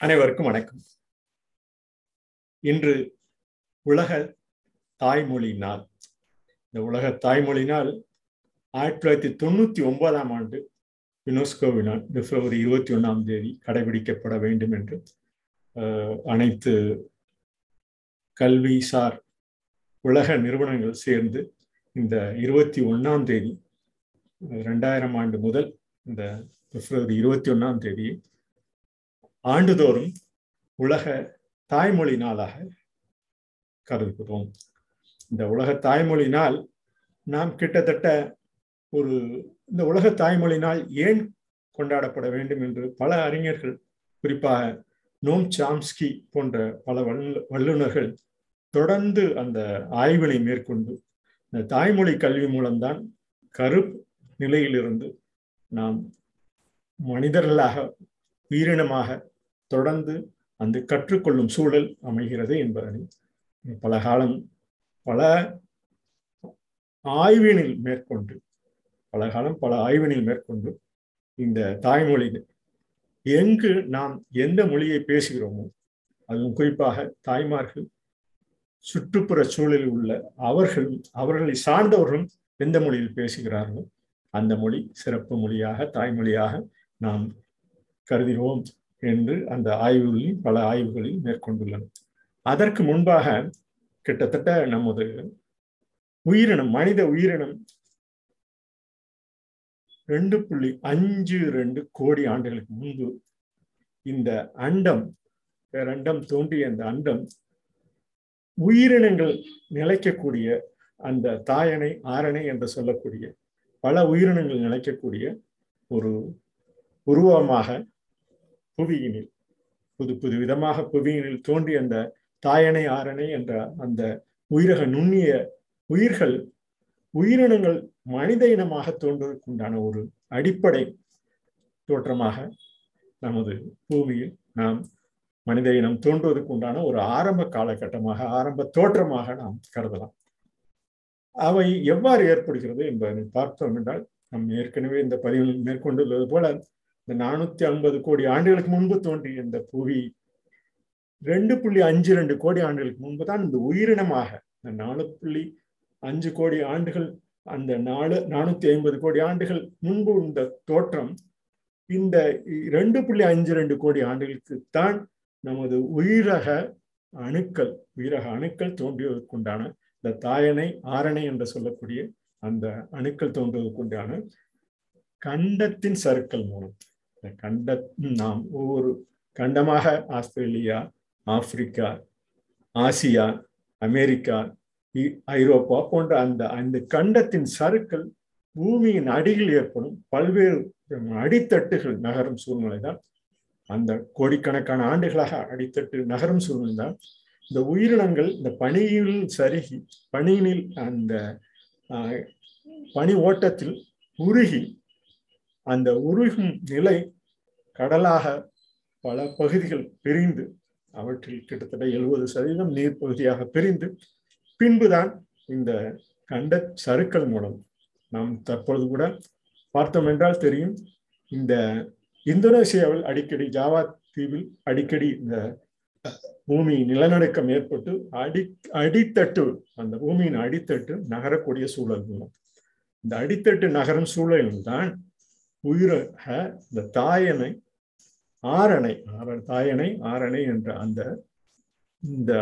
அனைவருக்கும் வணக்கம். இன்று உலக தாய்மொழி நாள். இந்த உலக தாய்மொழி நாள் ஆயிரத்தி தொள்ளாயிரத்தி தொண்ணூத்தி ஒன்பதாம் ஆண்டு யுனெஸ்கோவினால் பிப்ரவரி இருபத்தி ஒன்னாம் தேதி கடைபிடிக்கப்பட வேண்டும் என்று அனைத்து கல்விசார் உலக நிறுவனங்கள் சேர்ந்து இந்த இருபத்தி ஒன்னாம் தேதி ரெண்டாயிரம் ஆண்டு முதல் இந்த பிப்ரவரி இருபத்தி ஒன்னாம் தேதி ஆண்டுதோறும் உலக தாய்மொழி நாளாக கருதுகிறோம். இந்த உலக தாய்மொழி நாள் நாம் கிட்டத்தட்ட ஒரு இந்த உலக தாய்மொழி நாள் ஏன் கொண்டாடப்பட வேண்டும் என்று பல அறிஞர்கள் குறிப்பாக நோம் சாம்ஸ்கி போன்ற பல வல்லுநர்கள் தொடர்ந்து அந்த ஆய்வினை மேற்கொண்டு இந்த தாய்மொழி கல்வி மூலம்தான் கரு நிலையிலிருந்து நாம் மனிதர்களாக உயிரினமாக தொடர்ந்து அந்த கற்றுக்கொள்ளும் சூழல் அமைகிறது என்பதனை பல காலம் பல ஆய்வினில் மேற்கொண்டு பல காலம் பல ஆய்வினில் மேற்கொண்டு இந்த தாய்மொழி எங்கு நாம் எந்த மொழியை பேசுகிறோமோ அதுவும் குறிப்பாக தாய்மார்கள் சுற்றுப்புற சூழலில் உள்ள அவர்களும் அவர்களை சார்ந்தவர்களும் எந்த மொழியில் பேசுகிறார்களோ அந்த மொழி சிறப்பு மொழியாக தாய்மொழியாக நாம் கருதுகிறோம் என்று அந்த ஆய்வுகளில் பல ஆய்வுகளில் மேற்கொண்டுள்ளன. அதற்கு முன்பாக கிட்டத்தட்ட நமது உயிரினம் மனித உயிரினம் ரெண்டு புள்ளி அஞ்சு ரெண்டு கோடி ஆண்டுகளுக்கு முன்பு இந்த அண்டம் அண்டம் தோன்றிய அந்த அண்டம் உயிரினங்கள் நிலைக்கக்கூடிய அந்த தாயணை ஆரணை என்று சொல்லக்கூடிய பல உயிரினங்கள் நிலைக்கக்கூடிய ஒரு உருவமாக புவியினில் புது புது விதமாக புவியினில் தோன்றிய அந்த தாயணை ஆரணை என்ற அந்த உயிரக நுண்ணிய உயிர்கள் உயிரினங்கள் மனித இனமாக தோன்றுவதற்குண்டான ஒரு அடிப்படை தோற்றமாக நமது பூமியில் நாம் மனித இனம் தோன்றுவதற்கு உண்டான ஒரு ஆரம்ப காலகட்டமாக ஆரம்ப தோற்றமாக நாம் கருதலாம். அவை எவ்வாறு ஏற்படுகிறது என்பதை பார்த்தோம் என்றால் நாம் ஏற்கனவே இந்த பதிவில் மேற்கொண்டுள்ளது போல இந்த நானூத்தி ஐம்பது கோடி ஆண்டுகளுக்கு முன்பு தோன்றிய இந்த புவி ரெண்டு புள்ளி அஞ்சு ரெண்டு கோடி ஆண்டுகளுக்கு முன்பு தான் இந்த உயிரினமாக இந்த நாலு புள்ளி அஞ்சு கோடி ஆண்டுகள் அந்த நாலு நானூத்தி ஐம்பது கோடி ஆண்டுகள் முன்பு இந்த தோற்றம் இந்த ரெண்டு புள்ளி அஞ்சு ரெண்டு கோடி ஆண்டுகளுக்கு தான் நமது உயிரக அணுக்கள் உயிரக அணுக்கள் தோன்றியதற்குண்டான இந்த தாயனை ஆரணை என்று சொல்லக்கூடிய அந்த அணுக்கள் தோன்றுவதற்குண்டான கண்டத்தின் சருக்கள் மூலம். இந்த கண்ட நாம் ஒவ்வொரு கண்டமாக ஆஸ்திரேலியா ஆப்பிரிக்கா ஆசியா அமெரிக்கா ஐரோப்பா போன்ற அந்த அந்த கண்டத்தின் சருக்கள் பூமியின் அடியில் ஏற்படும் பல்வேறு அடித்தட்டுகள் நகரும் சூழ்நிலை தான் அந்த கோடிக்கணக்கான ஆண்டுகளாக அடித்தட்டு நகரும் சூழ்நிலை தான் இந்த உயிரினங்கள் இந்த பனியில் சருகி பனியினில் அந்த பனி ஓட்டத்தில் உருகி அந்த உருகும் நிலை கடலாக பல பகுதிகள் பிரிந்து அவற்றில் கிட்டத்தட்ட எழுபது சதவீதம் நீர் பகுதியாக பிரிந்து பின்புதான் இந்த கண்ட சருக்கள் மூலம் நாம் தற்பொழுது கூட பார்த்தோம் என்றால் தெரியும். இந்த இந்தோனேசியாவில் அடிக்கடி ஜாவா தீவில் அடிக்கடி இந்த பூமி நிலநடுக்கம் ஏற்பட்டு அடி அடித்தட்டு அந்த பூமியின் அடித்தட்டு நகரக்கூடிய சூழல் மூலம். இந்த அடித்தட்டு நகரும் சூழலும் தான் உயிரக இந்த தாயனை ஆரணை தாயனை ஆரணை என்ற அந்த இந்த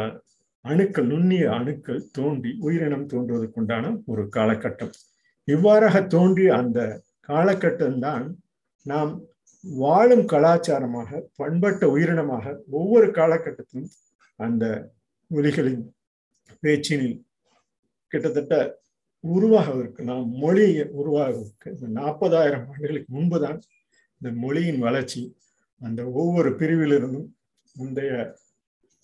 அணுக்கள் நுண்ணிய அணுக்கள் தோன்றி உயிரினம் தோன்றுவதற்குண்டான ஒரு காலகட்டம். இவ்வாறாக தோன்றிய அந்த காலகட்டம்தான் நாம் வாழும் கலாச்சாரமாக பண்பட்ட உயிரினமாக ஒவ்வொரு காலகட்டத்திலும் அந்த மொழிகளின் பேச்சினில் கிட்டத்தட்ட உருவாகவிருக்கு நாம் மொழி உருவாகவிருக்கு இந்த நாற்பதாயிரம் ஆண்டுகளுக்கு முன்புதான் இந்த மொழியின் வளர்ச்சி அந்த ஒவ்வொரு பிரிவிலிருந்தும் முந்தைய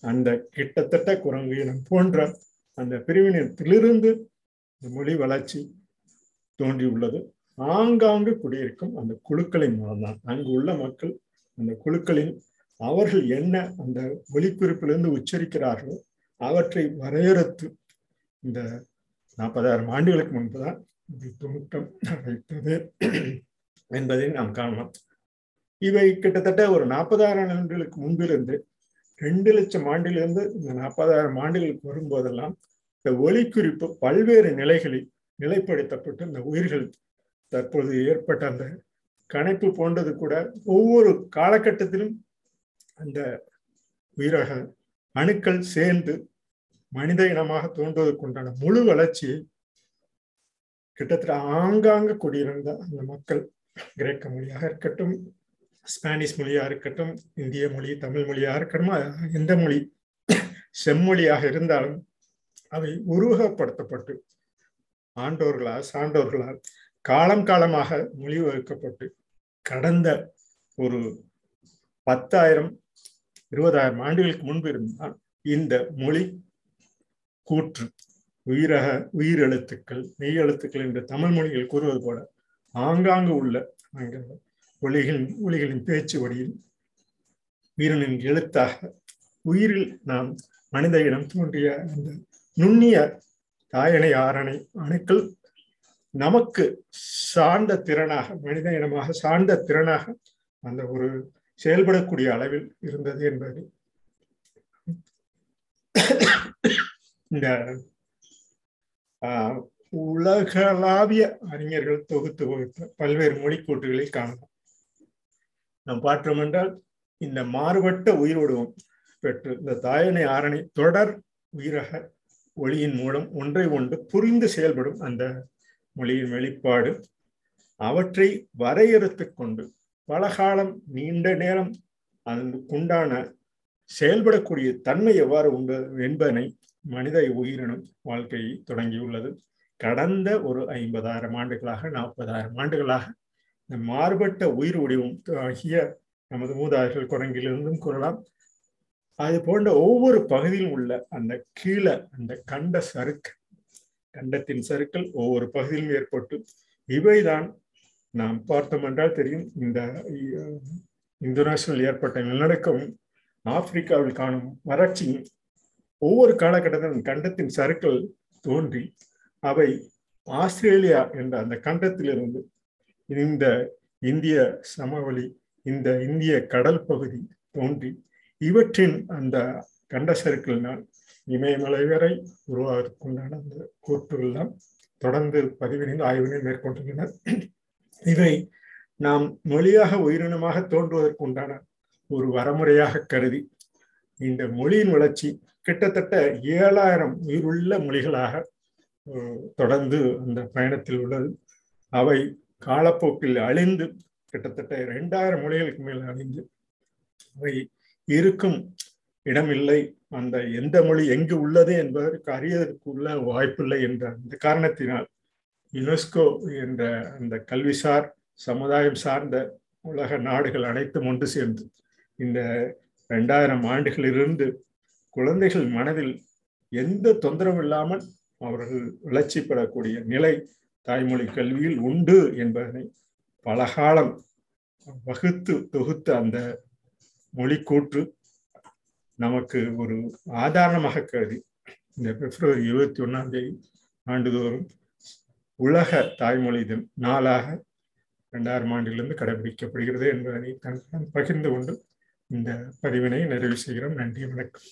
அந்த கிட்டத்தட்ட குரங்கு இனம் போன்ற அந்த பிரிவினத்திலிருந்து இந்த மொழி வளர்ச்சி தோன்றியுள்ளது. ஆங்காங்கு குடியிருக்கும் அந்த குழுக்களின் மூலம்தான். அங்கு உள்ள மக்கள் அந்த குழுக்களின் அவர்கள் என்ன அந்த ஒளிக்குறிப்பிலிருந்து உச்சரிக்கிறார்களோ அவற்றை வரையறுத்து இந்த நாற்பதாயிரம் ஆண்டுகளுக்கு முன்புதான் இது துணுக்கம் அடைத்தது என்பதை நாம் காணலாம். இவை கிட்டத்தட்ட ஒரு நாற்பதாயிரம் ஆண்டுகளுக்கு முன்பிலிருந்து ரெண்டு லட்சம் ஆண்டிலிருந்து இந்த நாற்பதாயிரம் ஆண்டுகளுக்கு வரும்போதெல்லாம் இந்த ஒலிக்குறிப்பு பல்வேறு நிலைகளில் நிலைப்படுத்தப்பட்டு இந்த உயிர்கள் தற்பொழுது ஏற்பட்ட அந்த கணைப்பு போன்றது கூட ஒவ்வொரு காலகட்டத்திலும் அந்த உயிரக அணுக்கள் சேர்ந்து மனித இனமாக தோன்றுவதற்குண்டான முழு வளர்ச்சி கிட்டத்தட்ட ஆங்காங்க குடியிருந்த அந்த மக்கள் கிரேக்க மொழியாக இருக்கட்டும் ஸ்பானிஷ் மொழியாக இருக்கட்டும் இந்திய மொழி தமிழ் மொழியாக இருக்கட்டும் எந்த மொழி செம்மொழியாக இருந்தாலும் அவை உருவகப்படுத்தப்பட்டு ஆண்டோர்களால் சான்றோர்களால் காலம் காலமாக மொழிவகுக்கப்பட்டு கடந்த ஒரு பத்தாயிரம் இருபதாயிரம் ஆண்டுகளுக்கு முன்பு இருந்தால் இந்த மொழி கூற்று. உயிரக உயிரெழுத்துக்கள் மெய் எழுத்துக்கள் என்று தமிழ் மொழியில் கூறுவது போல ஆங்காங்கு உள்ள அங்க ஒளிகளின் ஒளிகளின் பேச்சு வழியில் உயிரினின் எழுத்தாக. உயிரில் நாம் மனித இனம் தோன்றிய அந்த நுண்ணிய தாயணை ஆரணை அணுக்கள் நமக்கு சார்ந்த திறனாக மனித இனமாக சார்ந்த திறனாக அந்த ஒரு செயல்படக்கூடிய அளவில் இருந்தது என்பது இந்த உலகளாவிய அறிஞர்கள் தொகுத்து வகுத்த பல்வேறு மொழிக்கூட்டுகளில் காணலாம். நாம் பார்த்தோம் என்றால் இந்த மாறுபட்ட உயிரோடுவம் பெற்று இந்த தாயனை ஆரணை தொடர் உயிரக ஒளியின் மூலம் ஒன்றை ஒன்று புரிந்து செயல்படும் அந்த மொழியின் வெளிப்பாடு அவற்றை வரையறுத்து கொண்டு பல காலம் நீண்ட நேரம் அதுக்குண்டான செயல்படக்கூடிய தன்மை எவ்வாறு உண்டு என்பதனை மனித உயிரினம் வாழ்க்கையை தொடங்கியுள்ளது. கடந்த ஒரு ஐம்பதாயிரம் ஆண்டுகளாக நாற்பதாயிரம் ஆண்டுகளாக இந்த மாறுபட்ட உயிர் வடிவம் ஆகிய நமது மூதாதைகள் குரங்கிலிருந்தும் கூறலாம். அது போன்ற ஒவ்வொரு பகுதியிலும் உள்ள அந்த கீழே அந்த கண்ட சறுக்கு கண்டத்தின் சறுக்கள் ஒவ்வொரு பகுதியிலும் ஏற்பட்டு இவைதான் நாம் பார்த்தோம் என்றால் தெரியும். இந்த இந்தோனேஷியாவில் ஏற்பட்ட நிலநடுக்கம் ஆப்பிரிக்காவில் காணும் வறட்சியும் ஒவ்வொரு காலகட்டத்திலும் கண்டத்தின் சறுக்கள் தோன்றி அவை ஆஸ்திரேலியா என்ற அந்த கண்டத்திலிருந்து இந்த இந்திய சமவெளி இந்த இந்திய கடல் பகுதி தோன்றி இவற்றின் அந்த கண்ட சறுக்கலினால் இமயமலை வரை உருவாவதற்குண்டான அந்த கூற்றுகள்லாம் தொடர்ந்து பதிவினை ஆய்வினை மேற்கொண்டுள்ளனர் இவை நாம் மொழியாக உயிரினமாக தோன்றுவதற்குண்டான ஒரு வரமுறையாக கருதி இந்த மொழியின் வளர்ச்சி கிட்டத்தட்ட ஏழாயிரம் உயிருள்ள மொழிகளாக தொடர்ந்து அந்த பயணத்தில் உள்ளது. அவை காலப்போக்கில் அழிந்து கிட்டத்தட்ட இரண்டாயிரம் மொழிகளுக்கு மேல் அழிந்து அவை இருக்கும் இடமில்லை. அந்த எந்த மொழி எங்கு உள்ளது என்பதற்கு அறியதற்கு உள்ள வாய்ப்பில்லை என்ற அந்த காரணத்தினால் யுனெஸ்கோ என்ற அந்த கல்விசார் சமுதாயம் சார்ந்த உலக நாடுகள் அனைத்தும் ஒன்று சேர்ந்து இந்த ரெண்டாயிரம் ஆண்டுகளிலிருந்து குழந்தைகள் மனதில் எந்த தொந்தரவும் இல்லாமல் அவர்கள் வளர்ச்சி பெறக்கூடிய நிலை தாய்மொழி கல்வியில் உண்டு என்பதனை பல காலம் வகுத்து தொகுத்த அந்த மொழி கூற்று நமக்கு ஒரு ஆதாரணமாக கருதி. இந்த பிப்ரவரி இருபத்தி ஒன்றாம் தேதி ஆண்டுதோறும் உலக தாய்மொழி தினம் நாளாக இரண்டாயிரம் ஆண்டிலிருந்து கடைபிடிக்கப்படுகிறது என்பதனை தன் பகிர்ந்து கொண்டு இந்த பதிவினை நிறைவு செய்கிறோம். நன்றி வணக்கம்.